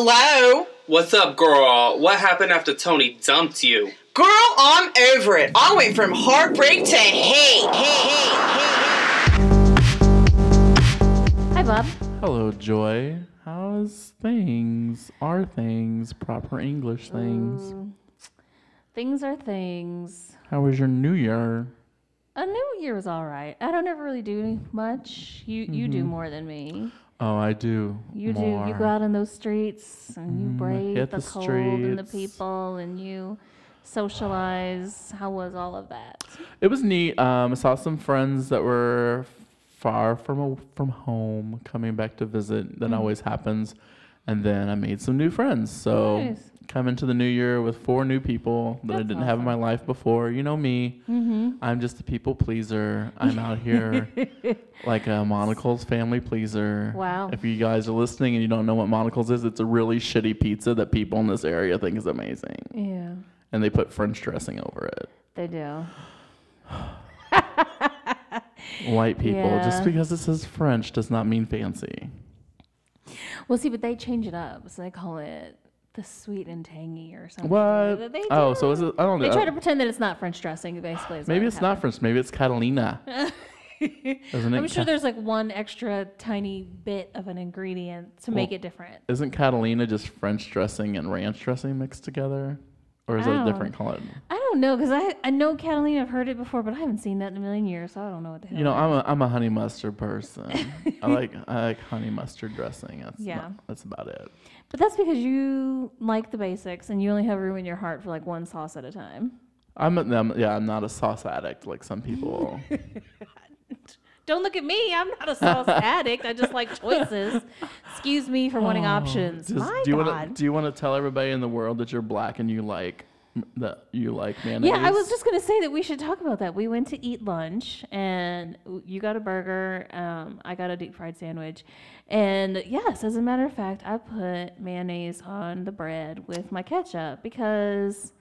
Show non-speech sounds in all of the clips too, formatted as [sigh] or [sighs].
Hello? What's up, girl? What happened after Tony dumped you? Girl, I'm over it. I went from heartbreak to hate. Hate, hate, Hi, Bob. Hello, Joy. How's things? Are things proper English things? Ooh, things are things. How was your New Year? A new year was all right. I don't ever really do much. You you do Mhm. more than me. Oh, I do. You more. do. You go out in those streets and you Mhm, brave the, the cold and the people and you socialize. How was all of that? It was neat. Um, I saw some friends that were far from a, from home coming back to visit. That Mhm. always happens. And then I made some new friends. So Nice. Come into the new year with four new people that I didn't have in my life before. You know me. Mm-hmm. I'm just a people pleaser. I'm out here [laughs] like a Monical's family pleaser. Wow. If you guys are listening and you don't know what Monical's is, it's a really shitty pizza that people in this area think is amazing. Yeah, And they put French dressing over it. they do. [laughs] White people, Yeah. just because it says French does not mean fancy. Well, see, but they change it up, so they call it the sweet and tangy or something. What? They Oh, do. so is it? I don't know. They try to pretend that it's not French dressing, basically. Maybe it's not. French. Maybe it's Catalina. [laughs] Isn't it? I'm sure there's like one extra tiny bit of an ingredient to make it different. Isn't Catalina just French dressing and ranch dressing mixed together? Or is it a Oh. different color? I don't know because I I know Catalina. I've heard it before, but I haven't seen that in a million years, so I don't know what the hell. You know, I'm a I'm a honey mustard person. I like [laughs] I like honey mustard dressing. That's Yeah. not- that's about it. But that's because you like the basics and you only have room in your heart for like one sauce at a time. I'm, a, I'm yeah, I'm not a sauce addict like some people. [laughs] Don't look at me. I'm not a sauce [laughs] addict. I just like choices. Excuse me for wanting options. Just- My do you God. want to do you want to tell everybody in the world that you're black and you like that you like mayonnaise? Yeah, I was just gonna say that we should talk about that. We went to eat lunch, and you got a burger. Um, I got a deep fried sandwich, and yes, as a matter of fact, I put mayonnaise on the bread with my ketchup because,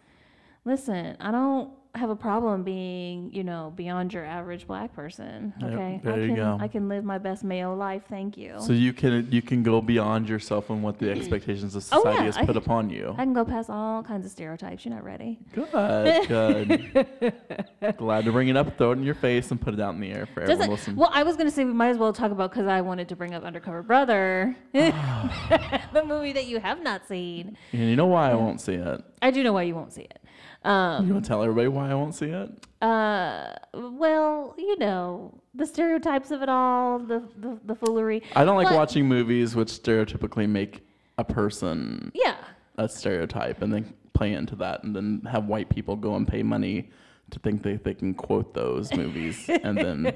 listen, I don't have a problem being, you know, beyond your average black person. Yep, Okay, there I you can go. I can live my best male life. Thank you. So you can you can go beyond yourself and what the [clears throat] expectations of Oh, society yeah, has I put can- upon you. I can go past all kinds of stereotypes. You're not ready. Good, good. [laughs] Glad to bring it up, throw it in your face, and put it out in the air for Does everyone listening. well, I was gonna say we might as well talk about because I wanted to bring up Undercover Brother, [sighs] [laughs] the movie that you have not seen. and you know why I won't see it? I do know why you won't see it. Um, You want to tell everybody why I won't see it? uh, well, you know the stereotypes of it all, the the, the foolery. I don't like But- watching movies which stereotypically make a person Yeah, a stereotype and then play into that and then have white people go and pay money to think they, they can quote those movies and then [laughs]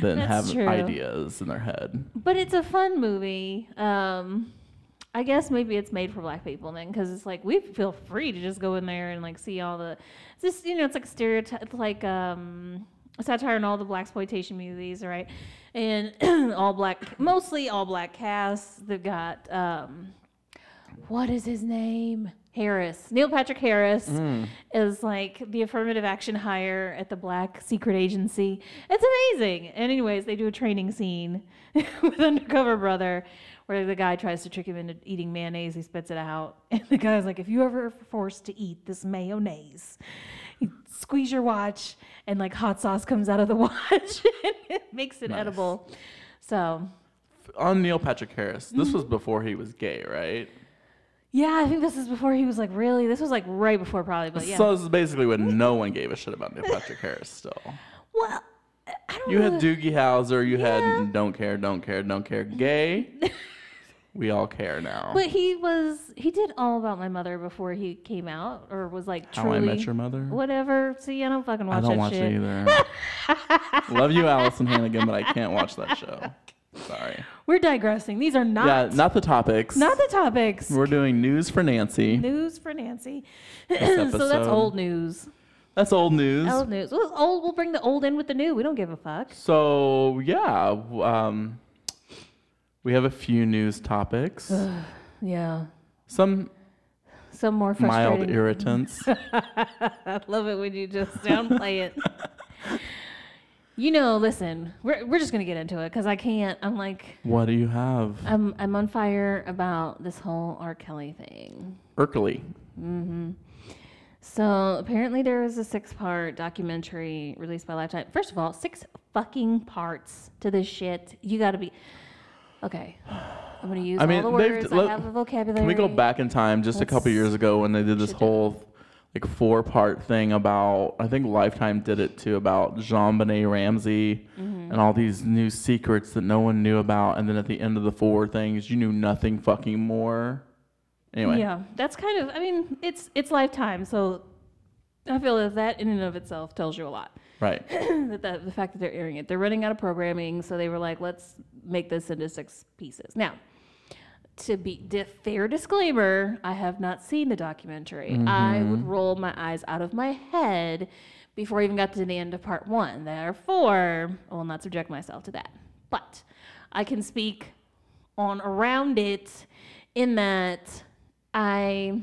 then That's have true. ideas in their head. but it's a fun movie. Um, I guess maybe it's made for black people then, because it's like we feel free to just go in there and like see all the, it's just you know, it's like stereotype, it's like um, a satire on all the black exploitation movies, right? And [clears throat] all black, mostly all black casts. They've got um, what is his name? Harris, Neil Patrick Harris Mm. is like the affirmative action hire at the black secret agency. It's amazing. And anyways, they do a training scene [laughs] with Undercover Brother where the guy tries to trick him into eating mayonnaise. He spits it out. [laughs] And the guy's like, if you ever are forced to eat this mayonnaise, you squeeze your watch and like hot sauce comes out of the [laughs] watch and it makes it Nice. edible. So On Neil Patrick Harris, this Mm-hmm. was before he was gay, right? yeah, I think this is before he was like really, this was like right before probably, but yeah. So this is basically when no one gave a shit about Neil Patrick Harris still. well, I don't You know. had Doogie Howser, you Yeah. had Don't Care, Don't Care, Don't Care, Gay. [laughs] we all care now. But he was he did all about my mother before he came out or was like How truly I Met Your Mother? whatever. See, I don't fucking watch I don't that watch shit. it either. [laughs] Love you, Alyson Hannigan, but I can't watch that show. Sorry. We're digressing. These are not yeah, not the topics. not the topics. We're doing news for Nancy. news for Nancy. [laughs] so that's old news. That's old news. Old news. Well, old. We'll bring the old in with the new. We don't give a fuck. So yeah, um, we have a few news topics. [sighs] Yeah. Some Some more mild irritants. [laughs] I love it when you just downplay it. You know, listen, we're, we're just gonna get into it because I can't. I'm like, What do you have? I'm I'm on fire about this whole R. Kelly thing. Urkeley. Mm-hmm. So apparently there was a six-part documentary released by Lifetime. First of all, six fucking parts to this shit. You got to be okay. I'm gonna use I mean, all the they've- words. let- I have a vocabulary. Can we go back in time just a couple Let's- years ago when they did this should do whole like four part thing about I think Lifetime did it too about JonBenét Ramsey Mm-hmm. and all these new secrets that no one knew about and then at the end of the four things you knew nothing fucking more. Anyway. Yeah, that's kind of. I mean, it's it's Lifetime, so I feel that that in and of itself tells you a lot. Right. [clears throat] that, that the fact that they're airing it, they're running out of programming, so they were like, let's make this into six pieces. Now, to be di- fair disclaimer, I have not seen the documentary. I mm-hmm. would roll my eyes out of my head before I even got to the end of part one. Therefore, I will not subject myself to that. But I can speak on around it in that I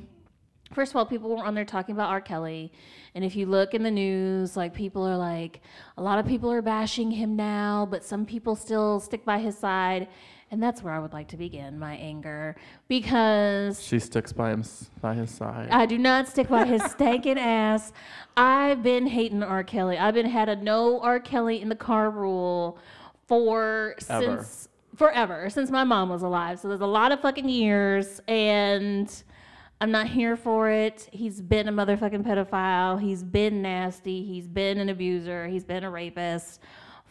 first of all, people were on there talking about R. Kelly. And if you look in the news, like people are like, a lot of people are bashing him now, but some people still stick by his side. And that's where I would like to begin my anger because She sticks by him by his side. I do not stick by his stankin' ass. I've been hating R. Kelly. I've been had a no R. Kelly in the car rule for Ever. since forever since my mom was alive. So there's a lot of fucking years, and I'm not here for it. He's been a motherfucking pedophile. He's been nasty. He's been an abuser. He's been a rapist.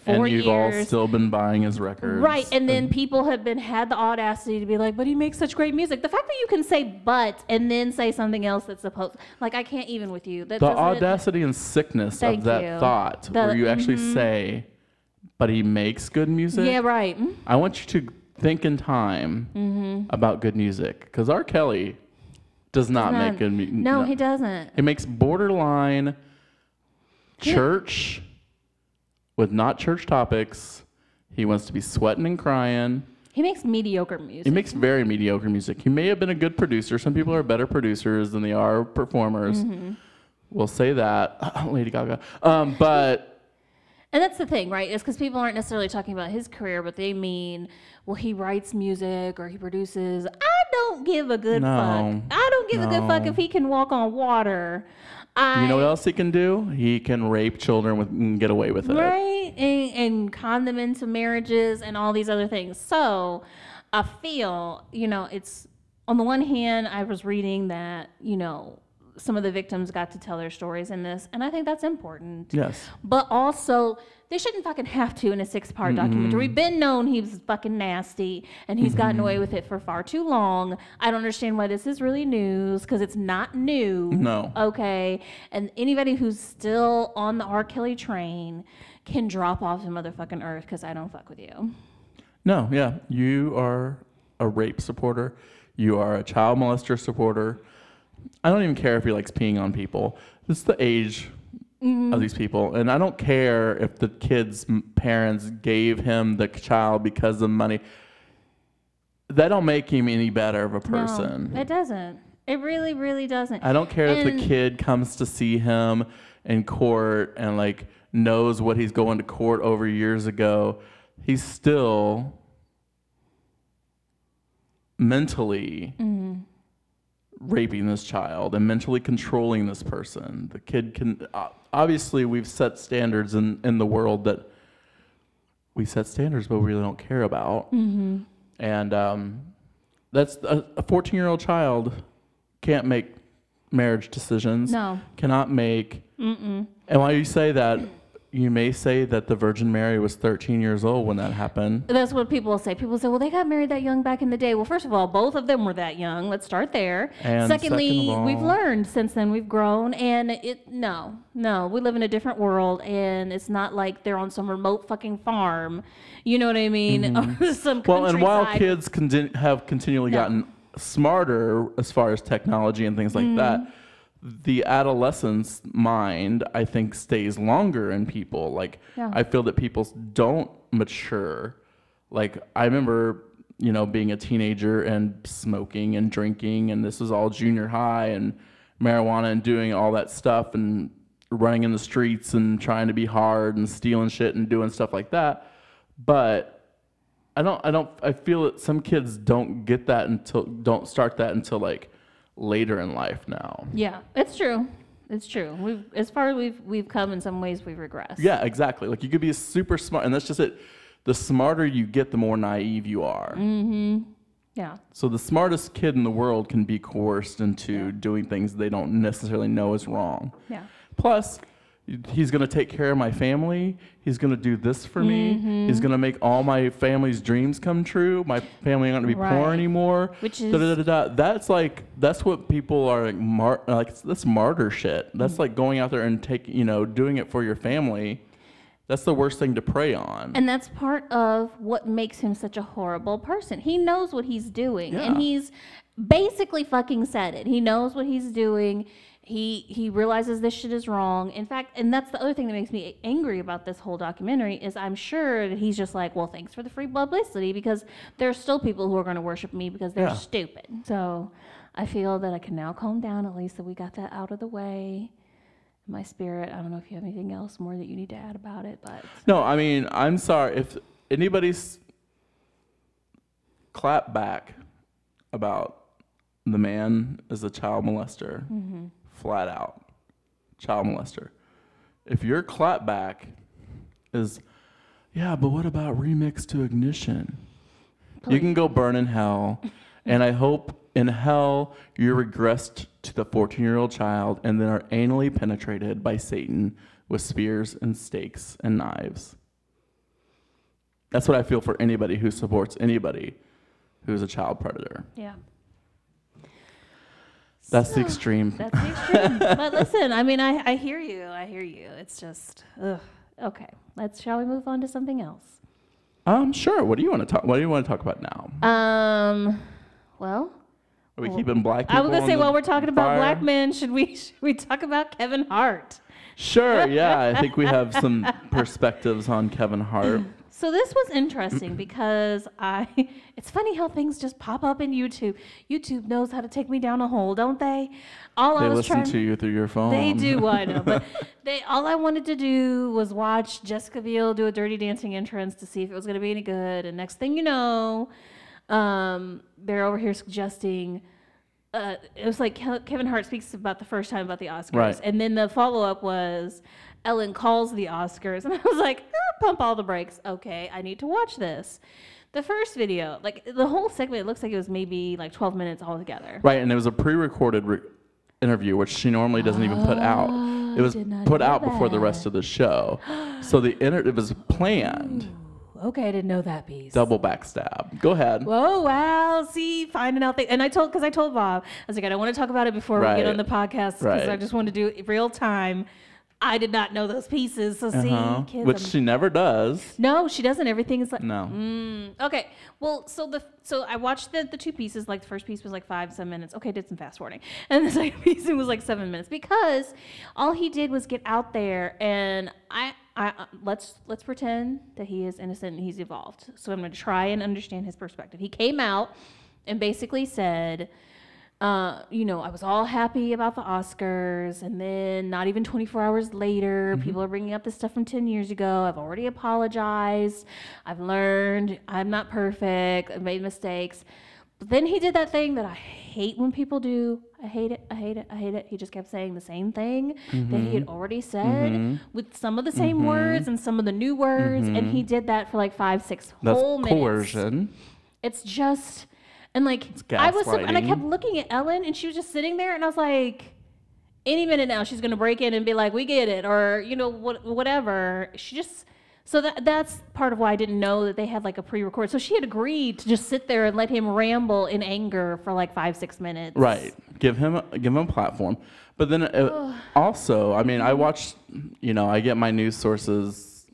For years. and you've years. all still been buying his records. Right, and then people have been had the audacity to be like, "But he makes such great music." The fact that you can say "but" and then say something else that's supposed, like, I can't even with you. That the audacity and sickness of that you. thought The- mm-hmm. where you actually say, but he makes good music. Yeah, right. I want you to think in time Mm-hmm. about good music because R. Kelly does not make good music. No, he doesn't. He makes borderline church with not church topics. He wants to be sweating and crying. He makes mediocre music. He makes very mediocre music. He may have been a good producer. Some people are better producers than they are performers. Mm-hmm. We'll say that, [laughs] Lady Gaga. Um, but And that's the thing, right? Is because people aren't necessarily talking about his career, but they mean, well, he writes music or he produces. I don't give a good No. fuck. I don't give a good fuck if he can walk on water. I, you know what else he can do? He can rape children with and get away with it. right? And, and con them into marriages and all these other things. So I feel, you know, it's on the one hand, I was reading that, you know, some of the victims got to tell their stories in this, and I think that's important. Yes. But also, they shouldn't fucking have to in a six part documentary. We've been known he was fucking nasty and he's gotten away with it for far too long. I don't understand why this is really news because it's not new. No. Okay. And anybody who's still on the R. Kelly train can drop off the motherfucking earth because I don't fuck with you. No, yeah. You are a rape supporter. You are a child molester supporter. I don't even care if he likes peeing on people. It's the age Mm-hmm. of these people. And I don't care if the kid's m- parents gave him the child because of money. That don't make him any better of a person. No, it doesn't. It really, really doesn't. I don't care if And- the kid comes to see him in court and like knows what he's going to court over years ago. He's still mentally raping this child and mentally controlling this person. The kid can obviously we've set standards in in the world that we set standards but we really don't care about. And um, that's a 14 year old child can't make marriage decisions. No. Cannot make. Mm. And while you say that, you may say that the Virgin Mary was 13 years old when that happened. That's what people will say. People say, well, they got married that young back in the day. Well, first of all, both of them were that young. Let's start there. And Secondly, second of we've learned since then, we've grown. And it, no, no, we live in a different world. And it's not like they're on some remote fucking farm. You know what I mean? [laughs] Some Mm-hmm. Well, and while kids contin- have continually No. gotten smarter as far as technology and things like Mm-hmm. that, the adolescent's mind, I think, stays longer in people. Like, Yeah. I feel that people don't mature. Like, I remember, you know, being a teenager and smoking and drinking, and this was all junior high and marijuana and doing all that stuff. And running in the streets and trying to be hard and stealing shit and doing stuff like that. But I don't I don't I feel that some kids don't get that until don't start that until like later in life now. Yeah, it's true. It's true. We've as far as we've we've come in some ways we've regressed. Yeah, exactly. Like you could be super smart and that's just it. The smarter you get, the more naive you are. Mm-hmm. Yeah. So the smartest kid in the world can be coerced into doing things they don't necessarily know is wrong. Yeah. Plus, he's going to take care of my family. He's going to do this for Mm-hmm. me. He's going to make all my family's dreams come true. My family aren't going to be poor anymore. Which is- da, da, da. That's like that's what people are like. Mar- like that's martyr shit. That's Mm. like going out there and take you know doing it for your family. That's the worst thing to prey on. And that's part of what makes him such a horrible person. He knows what he's doing. And he's basically fucking said it. He knows what he's doing. He he realizes this shit is wrong. In fact, and that's the other thing that makes me angry about this whole documentary is I'm sure that he's just like, well, thanks for the free publicity because there's still people who are going to worship me because they're Yeah. stupid. So I feel that I can now calm down at least that we got that out of the way. My spirit. I don't know if you have anything else more that you need to add about it, but No, I mean, I'm sorry if anybody's clap back about the man as a child molester, mm-hmm. Flat out, child molester. If your clap back is, yeah, but what about remix to ignition? You can go burn in hell, [laughs] and I hope in hell you're regressed to the 14 year old child and then are anally penetrated by Satan with spears and stakes and knives. That's what I feel for anybody who supports anybody who's a child predator. yeah. That's the extreme. That's the extreme. [laughs] but listen, I mean, I, I hear you. I hear you. It's just, ugh. Okay, let's. Shall we move on to something else? Um, sure. What do you want to talk? What do you want to talk about now? Um, well, Are we keeping black people? I was gonna say while we're talking about fire? black men, should we [laughs] should we talk about Kevin Hart? Sure. Yeah, I think we [laughs] have some perspectives on Kevin Hart. So this was interesting [clears throat] because I [laughs] it's funny how things just pop up in YouTube. YouTube knows how to take me down a hole, don't they? All I They was listen trying to you through your phone. They do, well, [laughs] I know, but they all I wanted to do was watch Jessica Biel do a Dirty Dancing entrance to see if it was going to be any good. And next thing you know, um, they're over here suggesting. Uh, it was like Kevin Hart speaks about the first time about the Oscars, Right. and then the follow up was Ellen calls the Oscars, and [laughs] I was like, "Ah, pump all the brakes. Okay, I need to watch this. The first video, like the whole segment, it looks like it was maybe like 12 minutes altogether. Right, and it was a pre-recorded re- interview, which she normally doesn't even put out. It was Oh, did not put know out before the that. rest of the show, so the inter- it was planned. Okay, I didn't know that piece. Double backstab. Go ahead. Whoa, wow. See, finding out things. And I told, because I told Bob, I was like, I don't want to talk about it before we Right. get on the podcast because I Right. just want to do it real time. I did not know those pieces. So, see, Uh-huh. kids. Which I'm- she never does. no, she doesn't. Everything is like. No. Mm, okay. Well, so the so I watched the the two pieces. Like the first piece was like five some minutes. Okay, did some fast forwarding, [laughs] and the second piece was like seven minutes because all he did was get out there and I. I, uh, let's let's pretend that he is innocent and he's evolved. So I'm going to try and understand his perspective. He came out and basically said, uh, you know, I was all happy about the Oscars, and then not even 24 hours later, mm-hmm. people are bringing up this stuff from 10 years ago. I've already apologized. I've learned. I'm not perfect. I've made mistakes. But then he did that thing that I hate when people do. I hate it. I hate it. I hate it. He just kept saying the same thing that he had mm-hmm. already said mm-hmm. with some of the same words and some of the new words. And he did that for like five, six That's whole minutes. coercion. It's just, and like I was, and I kept looking at Ellen, and she was just sitting there, and I was like, any minute now she's gonna break in and be like, "We get it," or you know, what, whatever. She just, so that that's part of why I didn't know that they had like a pre-record. So she had agreed to just sit there and let him ramble in anger for like five, six minutes. Right. Give him give him a platform. But then uh, also, I mean, I watch. You know, I get my news sources.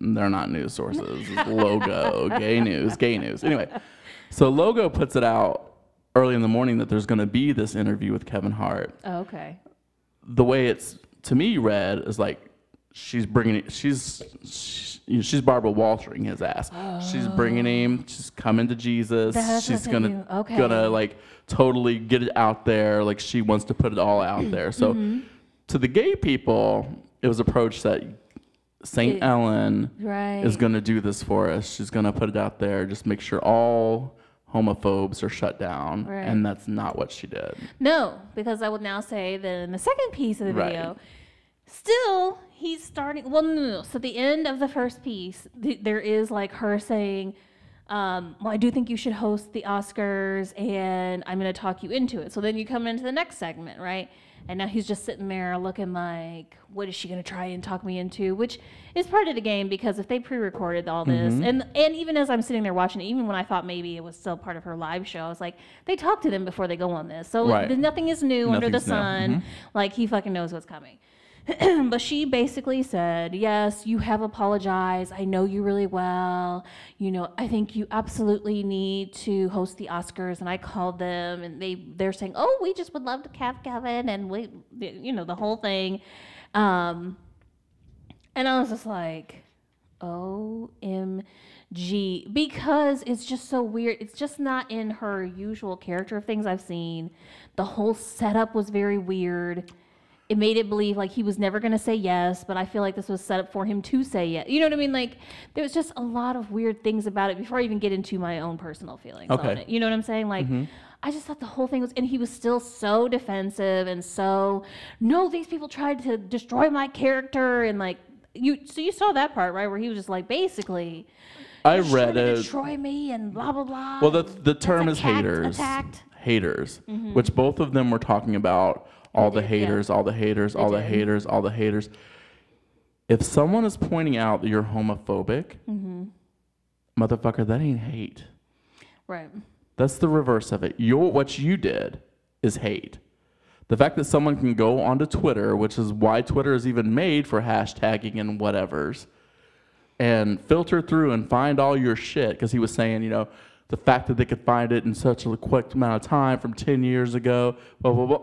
They're not news sources. It's Logo, [laughs] gay news, gay news. Anyway, so Logo puts it out early in the morning that there's going to be this interview with Kevin Hart. Oh, okay. the way it's to me read is like she's bringing it. She's she's, you know, she's Barbara Waltering his ass. She's bringing him. She's coming to Jesus. That's she's gonna. Okay. gonna like totally get it out there. Like she wants to put it all out there. So. Mm-hmm. to the gay people, it was approached that St. Ellen Right. is going to do this for us. She's going to put it out there, just make sure all homophobes are shut down. Right. And that's not what she did. No, because I would now say that in the second piece of the Right. video, still he's starting. Well, no, no, no. So the end of the first piece, th- there is like her saying, um, "Well, I do think you should host the Oscars, and I'm going to talk you into it." So then you come into the next segment, right? And now he's just sitting there looking like, "What is she going to try and talk me into?" Which is part of the game because if they pre-recorded all this, Mm-hmm. and and even as I'm sitting there watching, it, even when I thought maybe it was still part of her live show, I was like, they talk to them before they go on this, so Right. nothing is new under the Nothing's sun. Mhm. Like he fucking knows what's coming. [clears throat] but she basically said, "Yes, you have apologized. I know you really well. You know, I think you absolutely need to host the Oscars." And I called them, and they they're saying, "Oh, we just would love to have Kevin," and we, you know, the whole thing. Um, and I was just like, OMG. Because it's just so weird. It's just not in her usual character of things I've seen. The whole setup was very weird. It made it believe like he was never going to say yes, but I feel like this was set up for him to say yes. You know what I mean? Like there was just a lot of weird things about it before I even get into my own personal feelings on it. You know what I'm saying? Like mm-hmm. I just thought the whole thing was, and he was still so defensive and so, no, these people tried to destroy my character and like you. So you saw that part right where he was just like basically. I read it. Destroy me and blah blah blah. Well, the, the term is attacked- haters. attacked. Haters, mm-hmm. which both of them were talking about all the haters, all the haters, all the haters, all the haters. If someone is pointing out that you're homophobic, Mm-hmm. motherfucker, that ain't hate. Right. That's the reverse of it. Your what you did is hate. The fact that someone can go onto Twitter, which is why Twitter is even made for hashtagging and whatevers, and filter through and find all your shit, because he was saying, you know, the fact that they could find it in such a quick amount of time from 10 years ago, blah, blah, blah.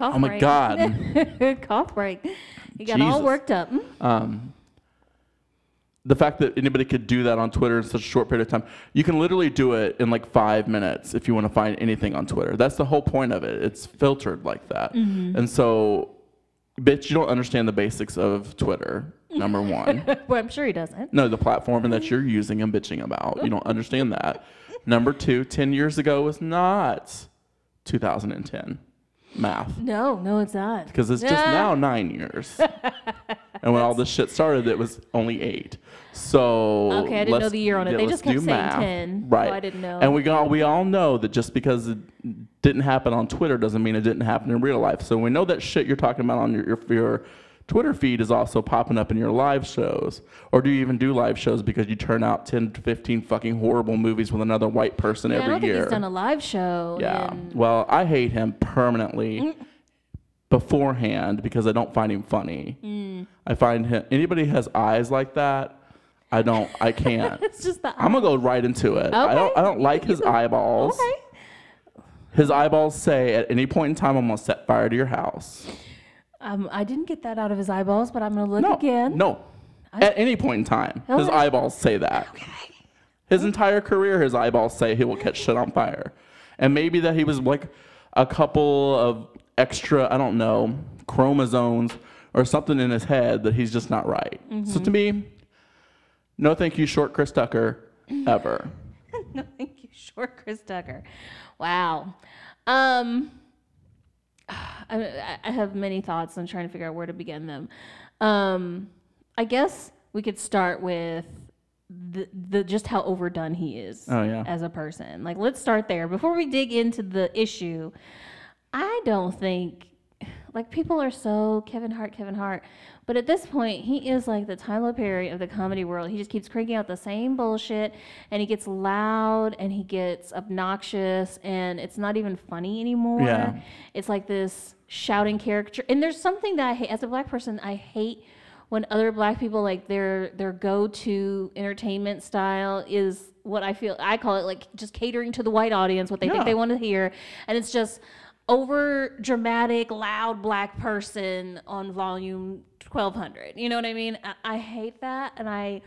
Cough Oh my break. God. [laughs] Cough break. You got all worked up. Um, the fact that anybody could do that on Twitter in such a short period of time, you can literally do it in like five minutes if you want to find anything on Twitter. That's the whole point of it. It's filtered like that. And so, bitch, you don't understand the basics of Twitter, number one. [laughs] well, I'm sure he doesn't. No, the platform that you're using and bitching about. You don't understand that. Number two, 10 years ago was not 2010 math No, no, it's not. because it's just [laughs] now nine years. and when all this shit started, it was only eight. So Okay, I didn't know let's- the year on it. yeah, They let's just kept do saying math. 10, so right? I didn't know. And we all we all know that just because it didn't happen on Twitter doesn't mean it didn't happen in real life. So we know that shit you're talking about on your your, your Twitter feed is also popping up in your live shows. Or do you even do live shows because you turn out 10 to 15 fucking horrible movies with another white person Yeah, I every don't think year? he's done a live show. Yeah. Well, I hate him permanently beforehand because I don't find him funny. Mm. I find him anybody has eyes like that, I don't I can't. [laughs] it's just the. I'm gonna go right into it. I don't I don't like his [laughs] eyeballs. okay. His eyeballs say at any point in time I'm gonna set fire to your house. Um, I didn't get that out of his eyeballs, but I'm gonna look No. again. No. At any point in time, his Okay. eyeballs say that. Okay. His entire career, his eyeballs say he will catch shit on fire. And maybe that he was like a couple of extra, I don't know, chromosomes or something in his head that he's just not right. So to me, no thank you, short Chris Tucker, ever. [laughs] no, thank you, short Chris Tucker. Wow. Um, I, I have many thoughts. I'm trying to figure out where to begin them. Um, I guess we could start with the, the just how overdone he is Oh, yeah. as a person. Like, let's start there before we dig into the issue. I don't think like people are so Kevin Hart, Kevin Hart, but at this point he is like the Tyler Perry of the comedy world. He just keeps cranking out the same bullshit, and he gets loud and he gets obnoxious, and it's not even funny anymore. Yeah. It's like this shouting character, and there's something that I hate as a black person. I hate when other black people like their their go-to entertainment style is what I feel I call it like just catering to the white audience what they Yeah. think they want to hear and it's just over dramatic loud black person on volume 1200 you know what I mean I, I hate that and I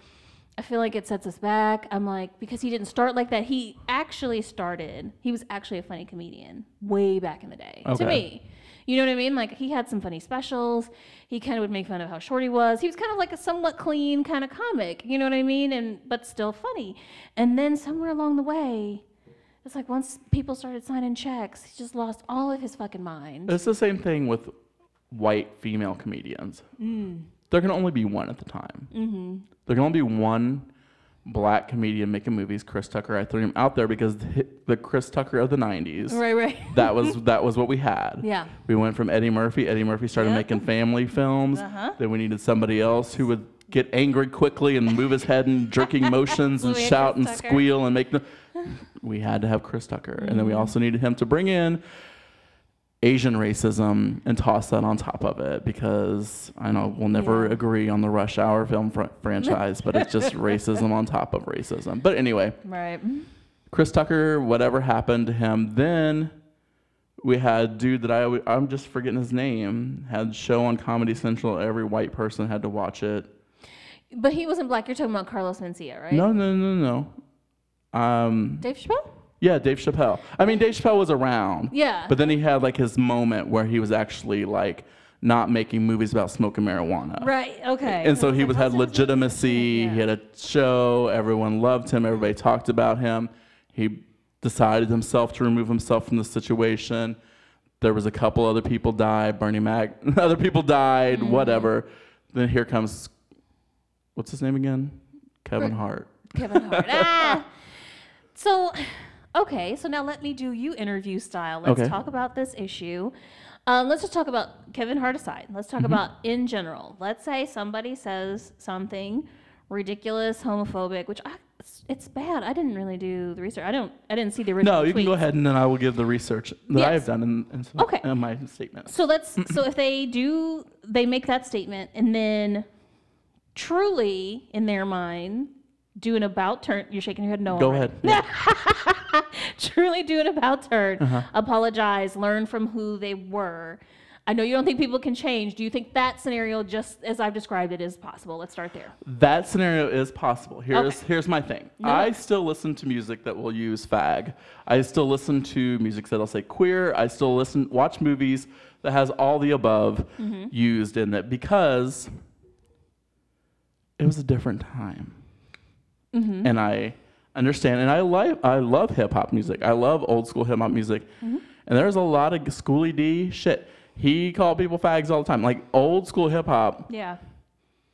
I feel like it sets us back I'm like because he didn't start like that he actually started he was actually a funny comedian way back in the day to me You know what I mean? Like he had some funny specials. He kind of would make fun of how short he was. He was kind of like a somewhat clean kind of comic. You know what I mean? And but still funny. And then somewhere along the way, it's like once people started signing checks, he just lost all of his fucking mind. It's the same thing with white female comedians. Mm. There can only be one at the time. Mm-hmm. There can only be one black comedian making movies. Chris Tucker. I threw him out there because the, the Chris Tucker of the '90s. Right, right. [laughs] That was that was what we had. Yeah. We went from Eddie Murphy. Eddie Murphy started making family films. Uh-huh. Then we needed somebody else who would get angry quickly and move his head in jerking [laughs] motions and So we had shout Chris and Tucker. squeal and make. We had to have Chris Tucker, and Mm-hmm. then we also needed him to bring in Asian racism and toss that on top of it because I know we'll never Yeah. agree on the Rush Hour film fr- franchise, but it's just [laughs] racism on top of racism. But anyway, Right. Chris Tucker, whatever happened to him, then we had dude that I I'm just forgetting his name had show on Comedy Central. Every white person had to watch it. But he wasn't black. You're talking about Carlos Mencia, right? No, no, no, no. Um, Dave Chappelle? Yeah, Dave Chappelle. I mean, Dave Chappelle was around. Yeah. But then he had like his moment where he was actually like not making movies about smoking marijuana. Right. Okay. And so he was had legitimacy. He had a show. Everyone loved him. Everybody talked about him. He decided himself to remove himself from the situation. There was a couple other people died. Bernie Mac. [laughs] Other people died. Mm-hmm. Whatever. Then here comes, what's his name again? Kevin Hart. Kevin Hart. [laughs] ah. So, okay. So now let me do you interview style. Let's Okay. talk about this issue. Um, let's just talk about Kevin Hart aside. Let's talk Mm-hmm. about in general. Let's say somebody says something ridiculous, homophobic, which I, it's, it's bad. I didn't really do the research. I don't. I didn't see the original. No, you can go ahead and then I will give the research that I have done in, in, Okay. in my statement. So let's. so if they do, they make that statement, and then truly in their mind do an about turn. You're shaking your head. No. Go already. ahead. [laughs] truly do an about turn, Uh-huh. apologize, learn from who they were. I know you don't think people can change. Do you think that scenario, just as I've described it, is possible? Let's start there. That scenario is possible. Here's Okay. here's my thing. No. I still listen to music that will use fag. I still listen to music that'll say queer. I still listen watch movies that has all the above Mm-hmm. used in it because it was a different time. Mm-hmm. And I understand and I like I love hip hop music. I love old school hip hop music. Mm-hmm. And there's a lot of Schoolly D shit. He called people fags all the time. Like old school hip hop Yeah.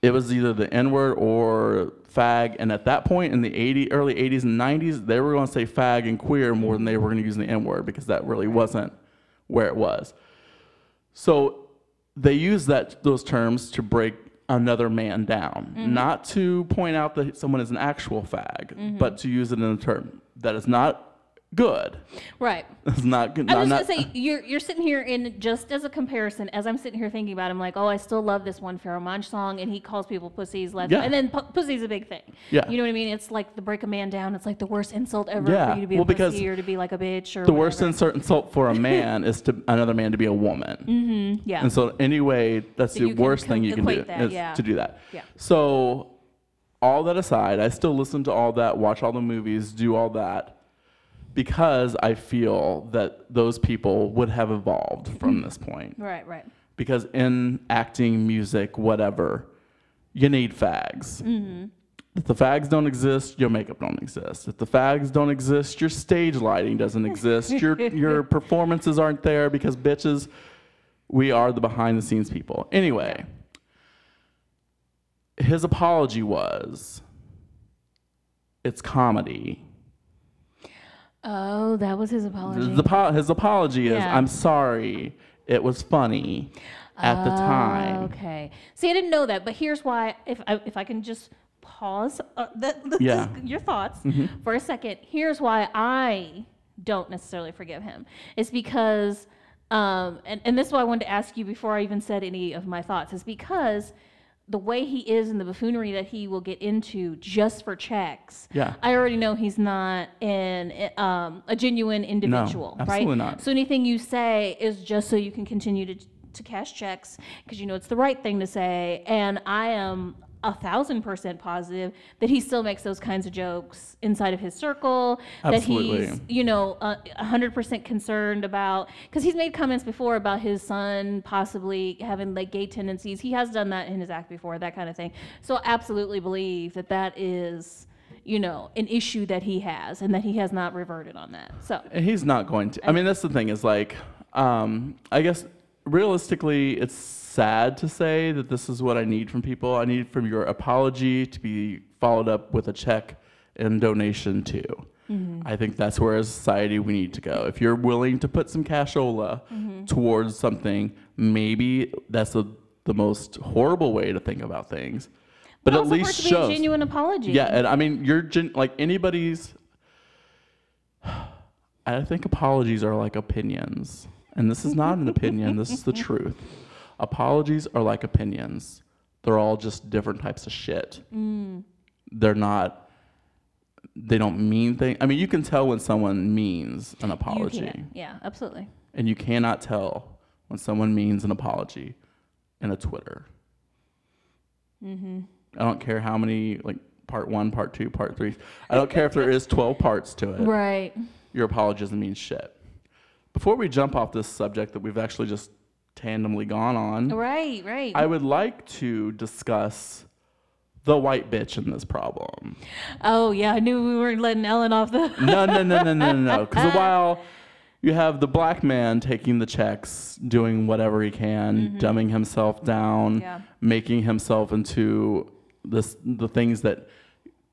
it was either the N word or fag. And at that point in the 80, early 80s and 90s, they were going to say fag and queer more than they were going to use the N word because that really wasn't where it was. So they use that those terms to break another man down, mm-hmm. not to point out that someone is an actual fag, mm-hmm. but to use it in a term that is not good. Right. [laughs] It's not good. I not- was gonna say you're you're sitting here in just as a comparison, as I'm sitting here thinking about, it, I'm like, oh, I still love this one Pharoahe Monch song, and he calls people pussies, left, Yeah. and then pu- pussy's a big thing. Yeah. you know what I mean? It's like the break a man down. It's like the worst insult ever Yeah. for you to be Well, a pussy or to be like a bitch or the worst whatever. insult insult for a man is to another man to be a woman. [laughs] Mm-hmm. yeah. And so anyway, that's So the worst thing you can do that, is yeah. to do that. Yeah. So all that aside, I still listen to all that, watch all the movies, do all that because I feel that those people would have evolved Mm-hmm. from this point. right, right. Because in acting, music, whatever, you need fags. Mm-hmm. If the fags don't exist, your makeup don't exist. If the fags don't exist, your stage lighting doesn't exist. Your [laughs] your performances aren't there because bitches, we are the behind the scenes people. Anyway, his apology was it's comedy. Oh, that was his apology. The, po- his apology is Yeah. I'm sorry. It was funny at the time. Okay. See, I didn't know that, but here's why. If I, if I can just pause uh, [laughs] that, this Yeah. Mm-hmm. your thoughts for a second. Here's why I don't necessarily forgive him. It's because, um, and and this is why I wanted to ask you before I even said any of my thoughts. Is because the way he is and the buffoonery that he will get into just for checks. Yeah. I already know he's not an um, a genuine individual, absolutely right? not. So anything you say is just so you can continue to to cash checks because you know it's the right thing to say. And I am a thousand percent positive that he still makes those kinds of jokes inside of his circle. Absolutely. That he's, you know, uh, a hundred percent concerned about because he's made comments before about his son possibly having like gay tendencies. He has done that in his act before, that kind of thing. So I absolutely believe that that is. You know, an issue that he has, and that he has not reverted on that. So, he's not going to. I mean, that's the thing is like, um, I guess realistically, it's sad to say that this is what I need from people. I need from your apology to be followed up with a check and donation too. Mm-hmm. I think that's where as a society we need to go. If you're willing to put some cashola mm-hmm. towards something, maybe that's the the most horrible way to think about things. But at also for it least to be a shows. genuine apology. Yeah, and I mean, you're gen- like anybody's. [sighs] I think apologies are like opinions, and this is not an opinion. This is the [laughs] truth. Apologies are like opinions. They're all just different types of shit. They're not. They don't mean things. I mean, you can tell when someone means an apology. Yeah, absolutely. and you cannot tell when someone means an apology in a Twitter. Mm-hmm. I don't care how many like part one, part two, part three. I don't care if there is twelve parts to it. Right. Your apology doesn't mean shit. Before we jump off this subject that we've actually just tandemly gone on, Right, right. I would like to discuss the white bitch in this problem. oh, yeah, I knew we weren't letting Ellen off the. No, no, no, no, no, no, no. Because [laughs] while you have the black man taking the checks, doing whatever he can, mm-hmm. dumbing himself down, Yeah. making himself into this the things that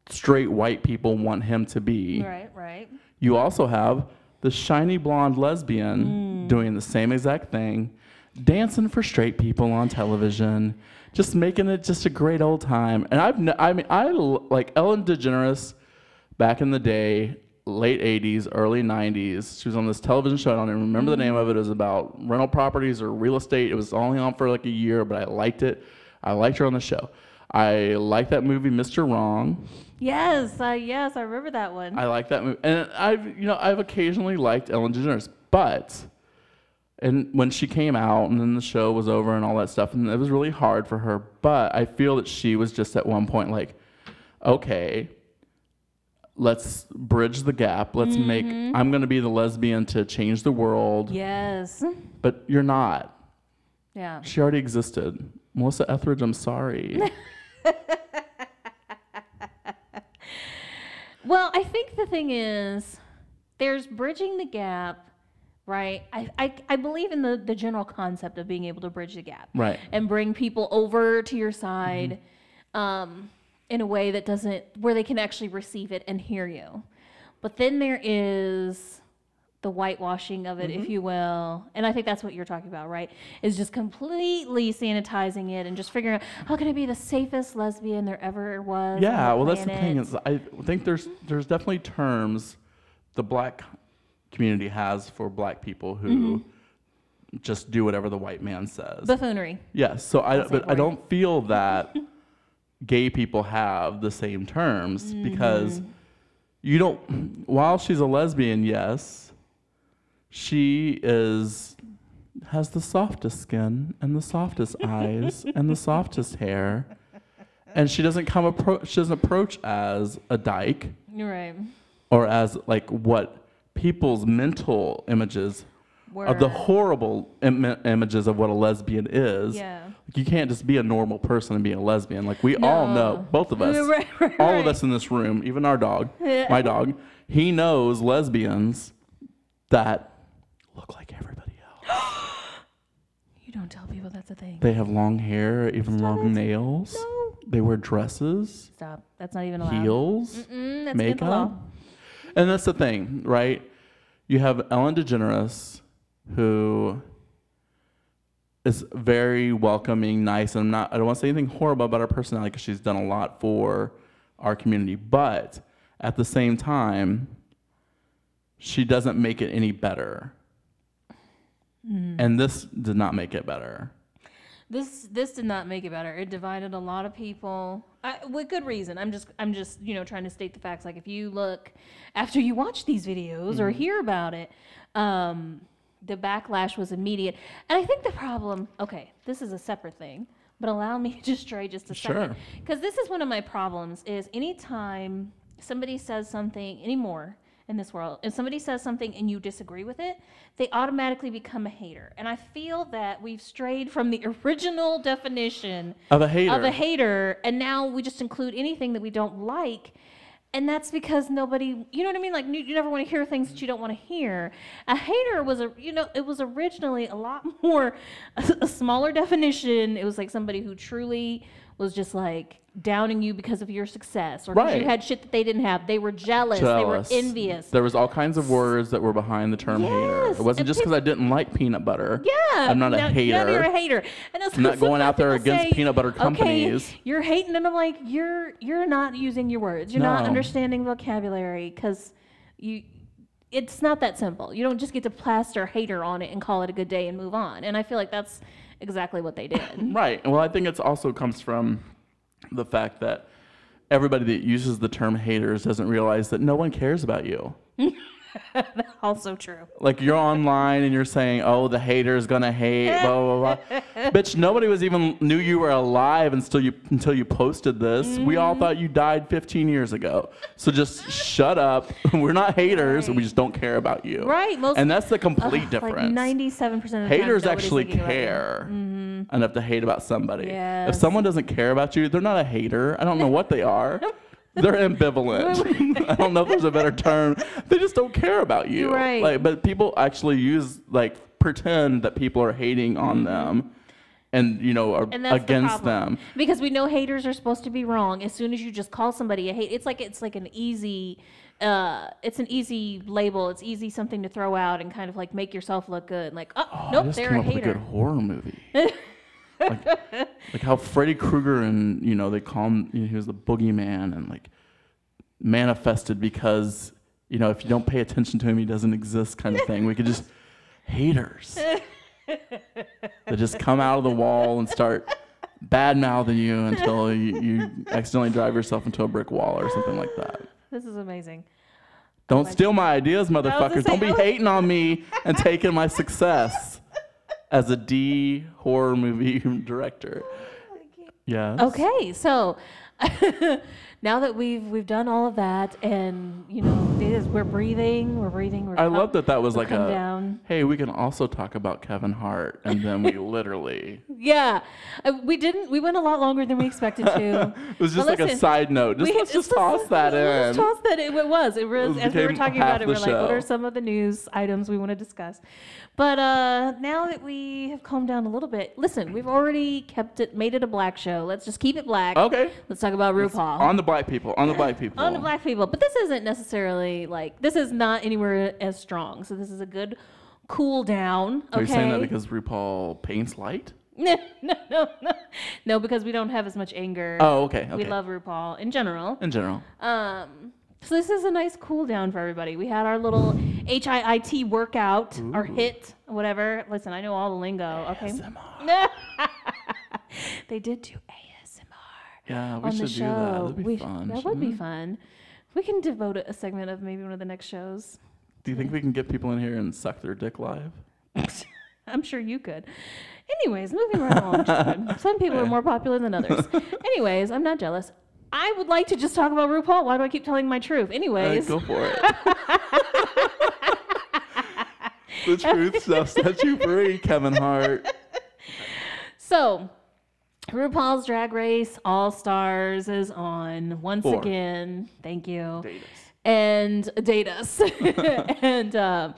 straight white people want him to be. right, right. You also have the shiny blonde lesbian mm. doing the same exact thing, dancing for straight people on television, just making it just a great old time. And I've, n- I mean, I l- like Ellen DeGeneres back in the day, late 80s, early 90s. She was on this television show. I don't even remember the name of it. It was about rental properties or real estate. It was only on for like a year, but I liked it. I liked her on the show. I like that movie, Mr. Wrong. Yes, uh, yes, I remember that one. I like that movie, and I've you know I've occasionally liked Ellen DeGeneres, but and when she came out and then the show was over and all that stuff, and it was really hard for her. But I feel that she was just at one point like, okay, let's bridge the gap. Let's mm-hmm. make I'm gonna be the lesbian to change the world, yes. but you're not. Yeah. She already existed. Melissa Etheridge, I'm sorry. [laughs] Well, I think the thing is, there's bridging the gap, right? I, I, I believe in the, the general concept of being able to bridge the gap. Right. And bring people over to your side Mm-hmm. um, in a way that doesn't, where they can actually receive it and hear you. But then there is the whitewashing of it, Mm-hmm. if you will. And I think that's what you're talking about, right? Is just completely sanitizing it and just figuring out how can I be the safest lesbian there ever was. Yeah, well, that's the thing is, I think there's there's definitely terms the black community has for black people who Mm-hmm. just do whatever the white man says. buffoonery. yes, so I but I don't feel [laughs] that gay people have the same terms Mm-hmm. because you don't. While she's a lesbian, yes, she is has the softest skin and the softest [laughs] eyes and the softest hair, and she doesn't come approach. She doesn't approach as a dyke You're right. or as like what people's mental images of the horrible Im- images of what a lesbian is. Yeah. Like, you can't just be a normal person and be a lesbian. Like we all know, both of [laughs] us, Right, right, all right. of us in this room, even our dog, Yeah. [laughs] my dog, he knows lesbians that look like everybody else. [gasps] You don't tell people that's a thing. They have long hair, even long it. nails. No. They wear dresses, Stop. That's not even allowed. heels. Mm-mm, that's against the law. makeup. And that's the thing, right? You have Ellen DeGeneres, who is very welcoming, nice, and I'm not. I don't want to say anything horrible about her personality because she's done a lot for our community, but at the same time, she doesn't make it any better. Mm. And this did not make it better. This this did not make it better. It divided a lot of people I, with good reason. I'm just I'm just you know trying to state the facts. Like if you look after you watch these videos or hear about it, um, the backlash was immediate. And I think the problem. Okay, this is a separate thing. but allow me [laughs] to stray just a Sure. second. Because this is one of my problems is anytime somebody says something anymore in this world, if somebody says something and you disagree with it, they automatically become a hater. And I feel that we've strayed from the [laughs] original definition Of a hater. of a hater, and now we just include anything that we don't like. And that's because nobody, you know what I mean? Like, you you never want to hear things that you don't want to hear. A hater was a, you know, it was originally a lot [laughs] more, a, a smaller definition. It was like somebody who truly was just like downing you because of your success or because Right. you had shit that they didn't have. They were jealous. They were envious. There was all kinds of words that were behind the term hater. Yes, It wasn't and just because I didn't like peanut butter. Yeah, I'm not a now- hater. Now you're a hater. And I'm not going out there against peanut butter "Okay, companies." you're hating, and I'm like, you're you're not using your words. You're not No. understanding vocabulary because you. It's not that simple. You don't just get to plaster hater on it and call it a good day and move on. And I feel like that's exactly what they did. [laughs] Right. Well, I think it's also comes from the fact that everybody that uses the term haters doesn't realize that no one cares about you. [laughs] [laughs] also true. Like you're online and you're saying, "Oh, the hater's gonna hate," blah blah blah. [laughs] Bitch, nobody was even knew you were alive until you until you posted this. We all mm. thought you died 15 years ago. So just shut up. [laughs] We're not haters. We just don't care about you. Right, most- and that's the complete Ugh, difference. Like 97% of the Haters nobody's actually thinking about you. care mm-hmm. enough to hate about somebody. If someone doesn't care about you, they're not a hater. I don't know what they are. They're ambivalent. [laughs] I don't know if there's a better term. They just don't care about you. Right. Like, but people actually use like pretend that people are hating on them, and you know are Mm-hmm. Against the them. because we know haters are supposed to be wrong. As soon as you just call somebody a hate, it's like it's like an easy, uh, it's an easy label. It's easy something to throw out and kind of like make yourself look good. Like, oh, I nope, they're a with a good horror movie. [laughs] like, like how Freddy Krueger and you know they call him you know, he was the boogeyman and like manifested because you know if you don't pay attention to him he doesn't exist kind of thing. We could just [laughs] haters that just come out of the wall and start bad mouthing you until you, you accidentally drive yourself into a brick wall or something like that. This is amazing. Don't steal my ideas, motherfuckers. Don't be oh. hating on me and taking my success as a D horror movie [laughs] director. Oh, yeah. Okay, so [laughs] now that we've we've done all of that, and you know, is, we're breathing, we're breathing. We're I come- love that that was like a down. hey, we can also talk about Kevin Hart, and then we [laughs] literally Yeah, Uh, we didn't. We went a lot longer than we expected to. [laughs] it was just But like a side note. Just we- let's just [laughs] it's toss that let's in. toss that in. It was. It was. It as we were talking about it, we're like, what are some of the news items we want to discuss? But uh, now that we have calmed down a little bit, listen, we've already kept it, made it a black show. Let's just keep it black. Okay. Let's talk about RuPaul. On the black people. On the black [laughs] people. on the black people. But this isn't necessarily like this is not anywhere as strong. So this is a good cool down. Are you Okay. saying that because RuPaul paints light? [laughs] no, no, no, no, no, because we don't have as much anger. Oh, okay. We love RuPaul in general. in general. Um, so this is a nice cool down for everybody. We had our little HIIT workout, our hit, whatever. Listen, I know all the lingo. Okay. [laughs] they did do Yeah, we on should the do show. that. That'd be We- fun. That would be it? fun. We can devote a segment of maybe one of the next shows. Do you think we can get people in here and suck their dick live? [laughs] I'm sure you could. Anyways, moving right along. [laughs] Some people are more popular than others. [laughs] Anyways, I'm not jealous. I would like to just talk about RuPaul. Why do I keep telling my truth? Anyways, go for it. the truth shall set you free, Kevin Hart. so RuPaul's Drag Race All Stars is on once Four. again. Thank you. Date us. and date us. [laughs] and um,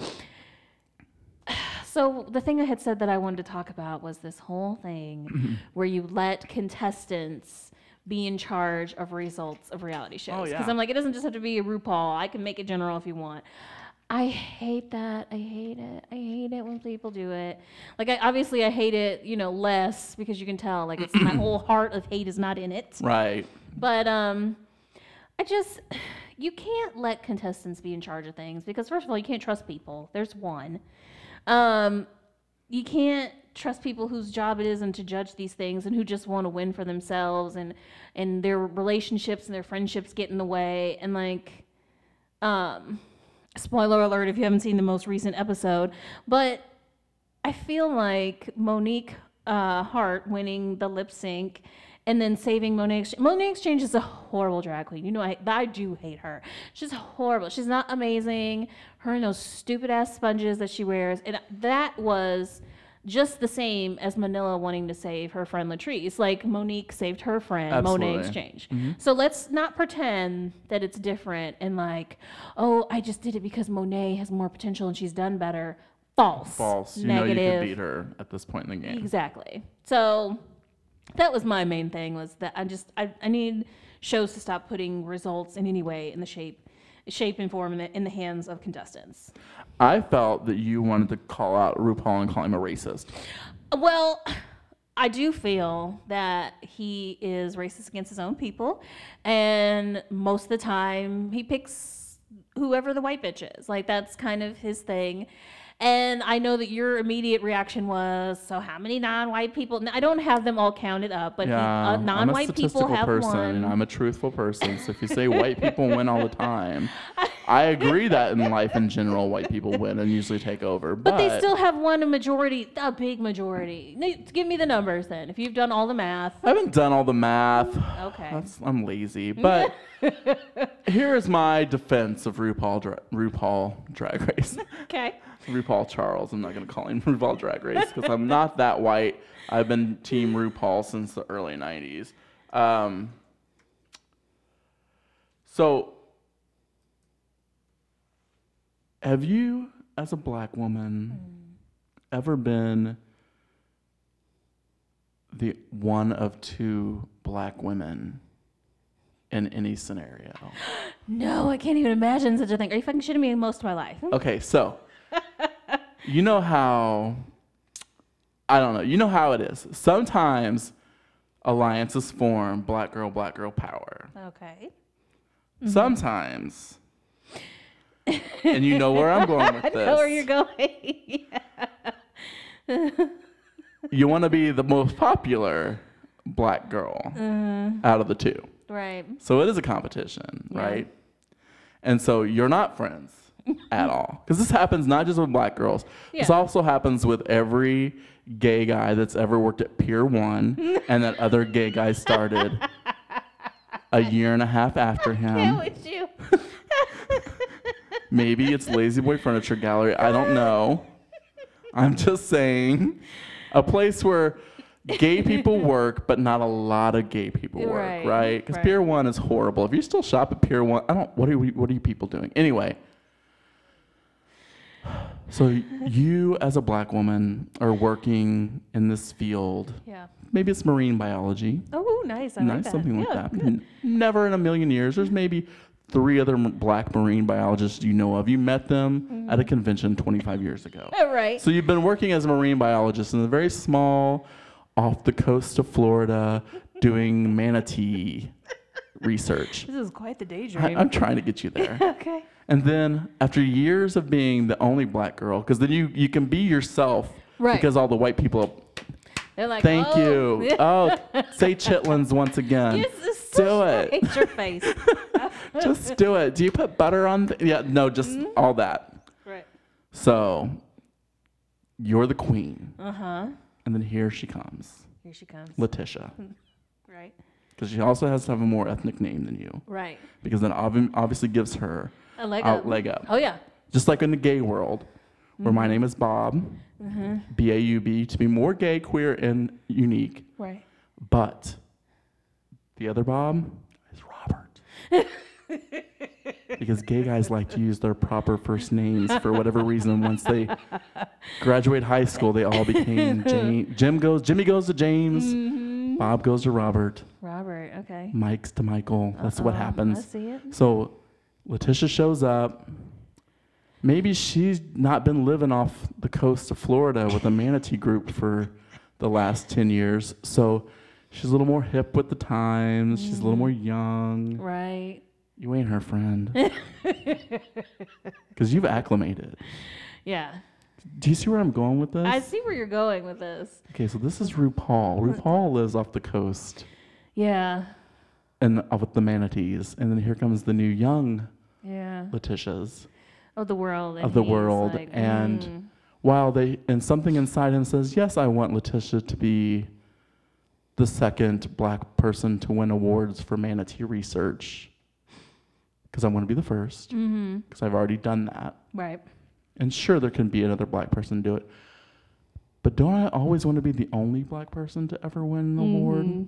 so the thing I had said that I wanted to talk about was this whole thing where you let contestants be in charge of results of reality shows. Because yeah. I'm like, it doesn't just have to be a RuPaul. I can make it general if you want. I hate that. I hate it. I hate it when people do it. Like, I obviously I hate it, you know, less because you can tell, like, it's my whole [clears throat] heart of hate is not in it. Right. But um, I just you can't let contestants be in charge of things because first of all, you can't trust people. There's one. Um, you can't trust people whose job it isn't to judge these things and who just want to win for themselves and and their relationships and their friendships get in the way and like um spoiler alert if you haven't seen the most recent episode but i feel like monique uh, Heart winning the lip sync and then saving Monét X Change. Monet Exchange is a horrible drag queen. You know, I, I do hate her. She's horrible. She's not amazing. Her and those stupid ass sponges that she wears. And that was just the same as Manila wanting to save her friend Latrice. Like Monique saved her friend, Monet Absolutely. Exchange. Mm-hmm. So let's not pretend that it's different and like, oh, I just did it because Monet has more potential and she's done better. False. False. You know you Negative. could beat her at this point in the game. Exactly. So that was my main thing was that I just I, I need shows to stop putting results in any way in the shape shape and form in the, in the hands of contestants. I felt that you wanted to call out RuPaul and call him a racist. Well, I do feel that he is racist against his own people, and most of the time he picks whoever the white bitch is. Like that's kind of his thing. And I know that your immediate reaction was, so how many non-white people? I don't have them all counted up, but he, Yeah, uh, I'm a non-white people have person, one. and I'm a truthful person. So if you say white [laughs] people win all the time, I agree that in life in general, white people win and usually take over. But, but they still have one a majority, a big majority. Give me the numbers then. If you've done all the math, I haven't done all the math. okay. That's, I'm lazy. But [laughs] here is my defense of RuPaul, dra- RuPaul Drag Race. Okay. RuPaul Charles. I'm not going to call him [laughs] RuPaul Drag Race because I'm not that white. I've been Team RuPaul since the early 90s. Um, so, have you, as a black woman, ever been the one of two black women in any scenario? [gasps] No, I can't even imagine such a thing. Are you fucking shitting me most of my life? Okay, so you know how I don't know. You know how it is. Sometimes alliances form black girl, black girl power. Okay. Sometimes, and you know where I'm going with this. [laughs] I know where you're going. You want to be the most popular black girl Mm-hmm. out of the two. right. So it is a competition, Yeah. right? And so you're not friends at all. Because this happens not just with black girls. This also happens with every gay guy that's ever worked at Pier 1 [laughs] and that other gay guy started a year and a half after Yeah, him. would you? [laughs] Maybe it's La-Z-Boy Furniture Gallery. I don't know. I'm just saying a place where gay people [laughs] work, but not a lot of gay people work, Right, right? Because right. Pier One is horrible. If you still shop at Pier One, I don't. What are we? What are you people doing? Anyway. So you, as a black woman, are working in this field. Yeah. Maybe it's marine biology. Oh, nice. I nice, like that. something like yeah, that. N- Never in a million years. There's maybe three other m- black marine biologists you know of. You met them Mm-hmm. at a convention 25 years ago. All [laughs] right. So you've been working as a marine biologist in a very small, off the coast of Florida, doing manatee [laughs] research. this is quite the I, daydream. I'm trying to get you there. [laughs] okay. And then after years of being the only black girl, because then you, you can be yourself Right. because all the white people They're like, Thank oh. you. [laughs] Oh, say chitlins once again. Yes, Do it. [laughs] Hate your face. [laughs] Just do it. Do you put butter on? Th- yeah, no, just Mm-hmm. all that. right. So you're the queen, Uh huh. and then here she comes, Here she comes. Letitia, Right. because she also has to have a more ethnic name than you, Right. because that obvi- obviously gives her A leg up. leg up. Oh yeah. Just like in the gay world, where Mm-hmm. my name is Bob, B A U B, to be more gay, queer, and unique. Right. But the other Bob is Robert. [laughs] because gay guys like to use their proper first names for whatever reason. Once they graduate high school, they all became [laughs] Jane. Jim goes, Jimmy goes to James. Mm-hmm. Bob goes to Robert. Robert. Okay. Mike's to Michael. That's what I happens. see it. So Letitia shows up. Maybe she's not been living off the coast of Florida with a manatee group for the last 10 years. So she's a little more hip with the times. She's a little more young. Right. You ain't her friend. [laughs] Because you've acclimated. Yeah. Do you see where I'm going with this? I see where you're going with this. Okay, so this is RuPaul. RuPaul lives off the coast Yeah. and uh, with the manatees. And then here comes the new young Yeah. Letitias. Of the world. Of the world, like, and mm. while they and something inside him says, "Yes, I want Letitia to be the second black person to win awards for manatee research because I want to be the first because I've already done that." Right. And sure, there can be another black person do it. But don't I always want to be the only black person to ever win an award? Mhm.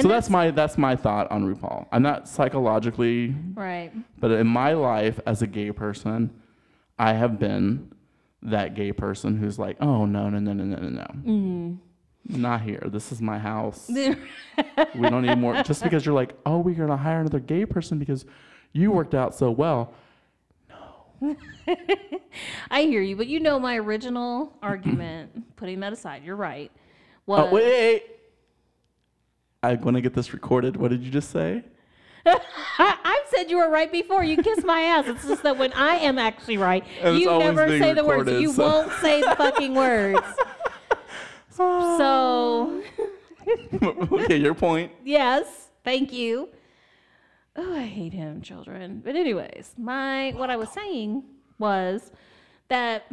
So that's, my that's my thought on RuPaul. I'm not psychologically, right. but in my life as a gay person, I have been that gay person who's like, oh no no no no no no no, Mm-hmm. not here. This is my house. [laughs] we don't need more. Just because you're like, oh, we're gonna hire another gay person because you worked out so well. No. [laughs] I hear you, but you know my original argument, putting that aside, you're right. Was Oh wait, wait. I'm gonna get this recorded. What did you just say? [laughs] I, I've said you were right before. You kiss my ass. It's just that when I am actually right, [laughs] And it's you always never being say the words. recorded, You so- won't say the fucking words. [laughs] so okay, your point. yes, thank you. Oh, I hate him, children. But anyways, my what I was saying was that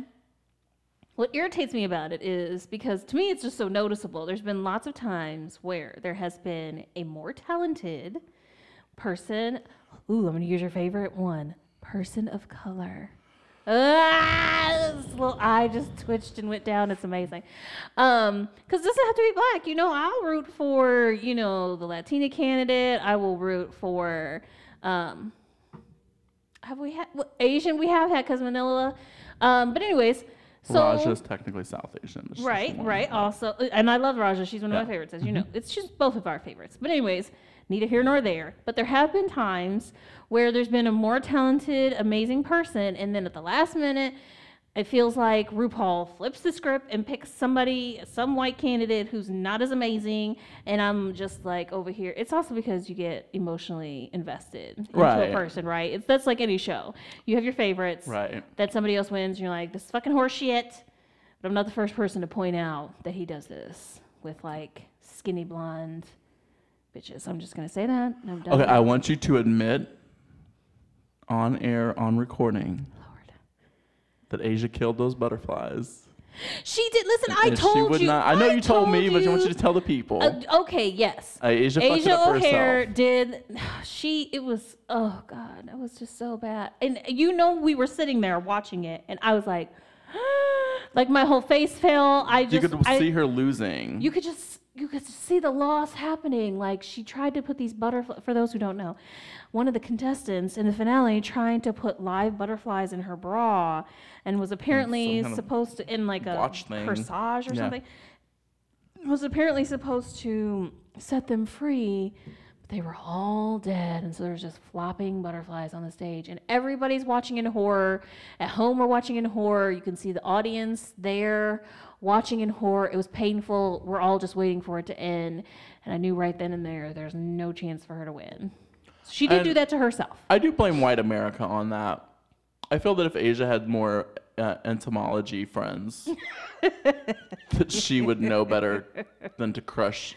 what irritates me about it is because to me it's just so noticeable. There's been lots of times where there has been a more talented person. Ooh, I'm gonna use your favorite one. Person of color. Ah, this little eye just twitched and went down. It's amazing. Um, because doesn't have to be black. You know, I'll root for you know the Latina candidate. I will root for um. Have we had what, Asian? We have had because Manila. Um, but anyways, so Raja's technically South Asian. Right, right. Also, and I love Raja. She's one of Yeah. my favorites, as you mm-hmm. know. It's just both of our favorites. But anyways, neither here nor there. But there have been times where there's been a more talented, amazing person, and then at the last minute, it feels like RuPaul flips the script and picks somebody, some white candidate who's not as amazing, and I'm just like over here. It's also because you get emotionally invested into Right. a person, right? It's that's like any show. You have your favorites, Right. that somebody else wins, and you're like, this is fucking horseshit. But I'm not the first person to point out that he does this with like skinny blonde bitches. I'm just gonna say that. and I'm done. Okay, I want you to admit on air, on recording. That Asia killed those butterflies. She did. Listen, I And told she would you. not. I know you told, me, but I want you to tell the people. Uh, okay, yes. Uh, Asia, Asia O'Hare did. She. It was. Oh God, that was just so bad. And you know, we were sitting there watching it, and I was like, [gasps] like my whole face fell. I just. You could I- see her losing. you could just you could see the loss happening. Like she tried to put these butterflies for those who don't know one of the contestants in the finale trying to put live butterflies in her bra and was apparently kind of supposed to in like a watch thing. corsage or Yeah. something was apparently supposed to set them free but they were all dead. And so there's just flopping butterflies on the stage. And everybody's watching in horror. At home we're watching in horror. You can see the audience there watching in horror it was painful we're all just waiting for it to end and i knew right then and there there's no chance for her to win she did And- do that to herself I do blame white America on that. I feel that if Asia had more uh, entomology friends, [laughs] that she would know better than to crush.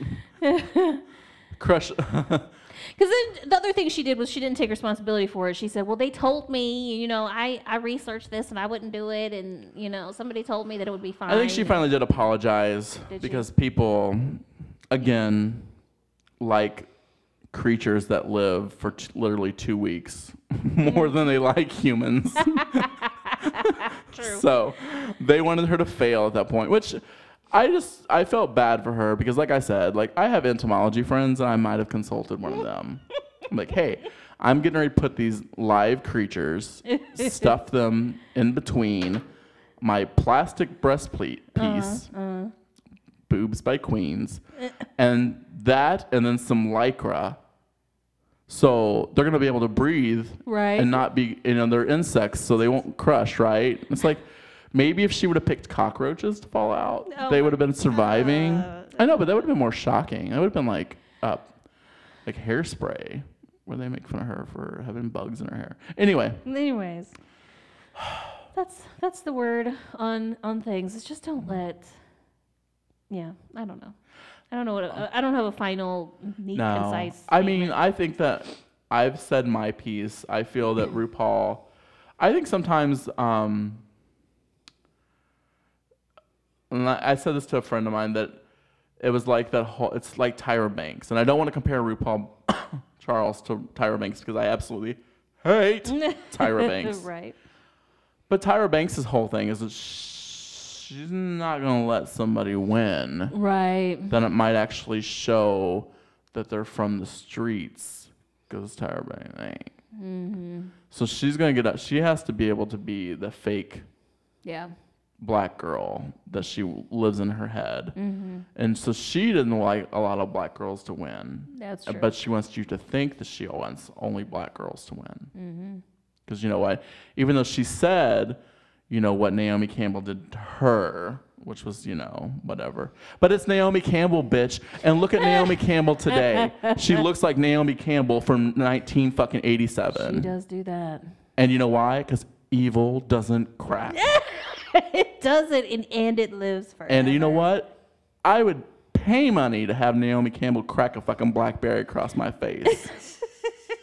crush. [laughs] Because then the other thing she did was she didn't take responsibility for it. She said, "Well, they told me, you know, I I researched this and I wouldn't do it, and you know, somebody told me that it would be fine." I think she finally did apologize Did she? because people, again, like creatures that live for t- literally two weeks [laughs] more than they like humans. [laughs] True. [laughs] So they wanted her to fail at that point, which I just I felt bad for her because, like I said, like I have entomology friends and I might have consulted one of [laughs] them. I'm like, hey, I'm getting ready to put these live creatures, [laughs] stuff them in between my plastic breastplate Uh-huh, piece, boobs by Queens, and that, and then some lycra. So they're gonna be able to breathe Right. and not be, you know, they're insects, so they won't crush, right? It's like maybe if she would have picked cockroaches to fall out, Oh they would have been surviving. God. I know, but that would have been more shocking. That would have been like, uh, like hairspray, where they make fun of her for having bugs in her hair. Anyway, Anyways, that's that's the word on on things. It's just don't let. Yeah, I don't know. I don't know what I don't have a final neat no. concise. I mean, I think that I've said my piece. I feel that [laughs] RuPaul. I think sometimes um, and I, I said this to a friend of mine that it was like that whole. It's like Tyra Banks, and I don't want to compare RuPaul [coughs] Charles to Tyra Banks because I absolutely hate [laughs] Tyra Banks. right. But Tyra Banks' whole thing is that she's not gonna let somebody win. Right. Then it might actually show that they're from the streets. Because Tyra Banks ain't. So she's gonna get up. She has to be able to be the fake Yeah. Black girl that she lives in her head. And so she didn't like a lot of black girls to win. That's Uh, true. But she wants you to think that she wants only black girls to win. Because you know what? Even though she said, you know, what Naomi Campbell did to her, which was, you know, whatever. But it's Naomi Campbell, bitch. And look at Naomi Campbell today. She looks like Naomi Campbell from 19 fucking she does do that. And you know why? Because evil doesn't crack. [laughs] does it and, and it lives forever. And you know what? I would pay money to have Naomi Campbell crack a fucking blackberry across my face.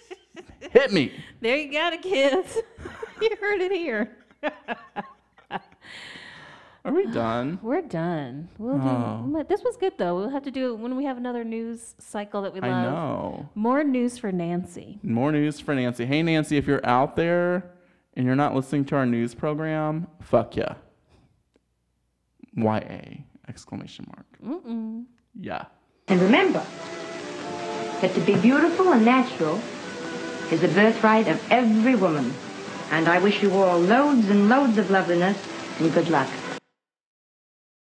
[laughs] Hit me. There you got it, kids. [laughs] you heard it here. Are we done? We're done. We'll do. Oh. This was good though. We'll have to do it when we have another news cycle that we love. I know. More news for Nancy. More news for Nancy. Hey, Nancy, if you're out there and you're not listening to our news program, fuck ya. YA! Exclamation mark. Mm-mm. Yeah. And remember that to be beautiful and natural is the birthright of every woman. And I wish you all loads and loads of loveliness and good luck.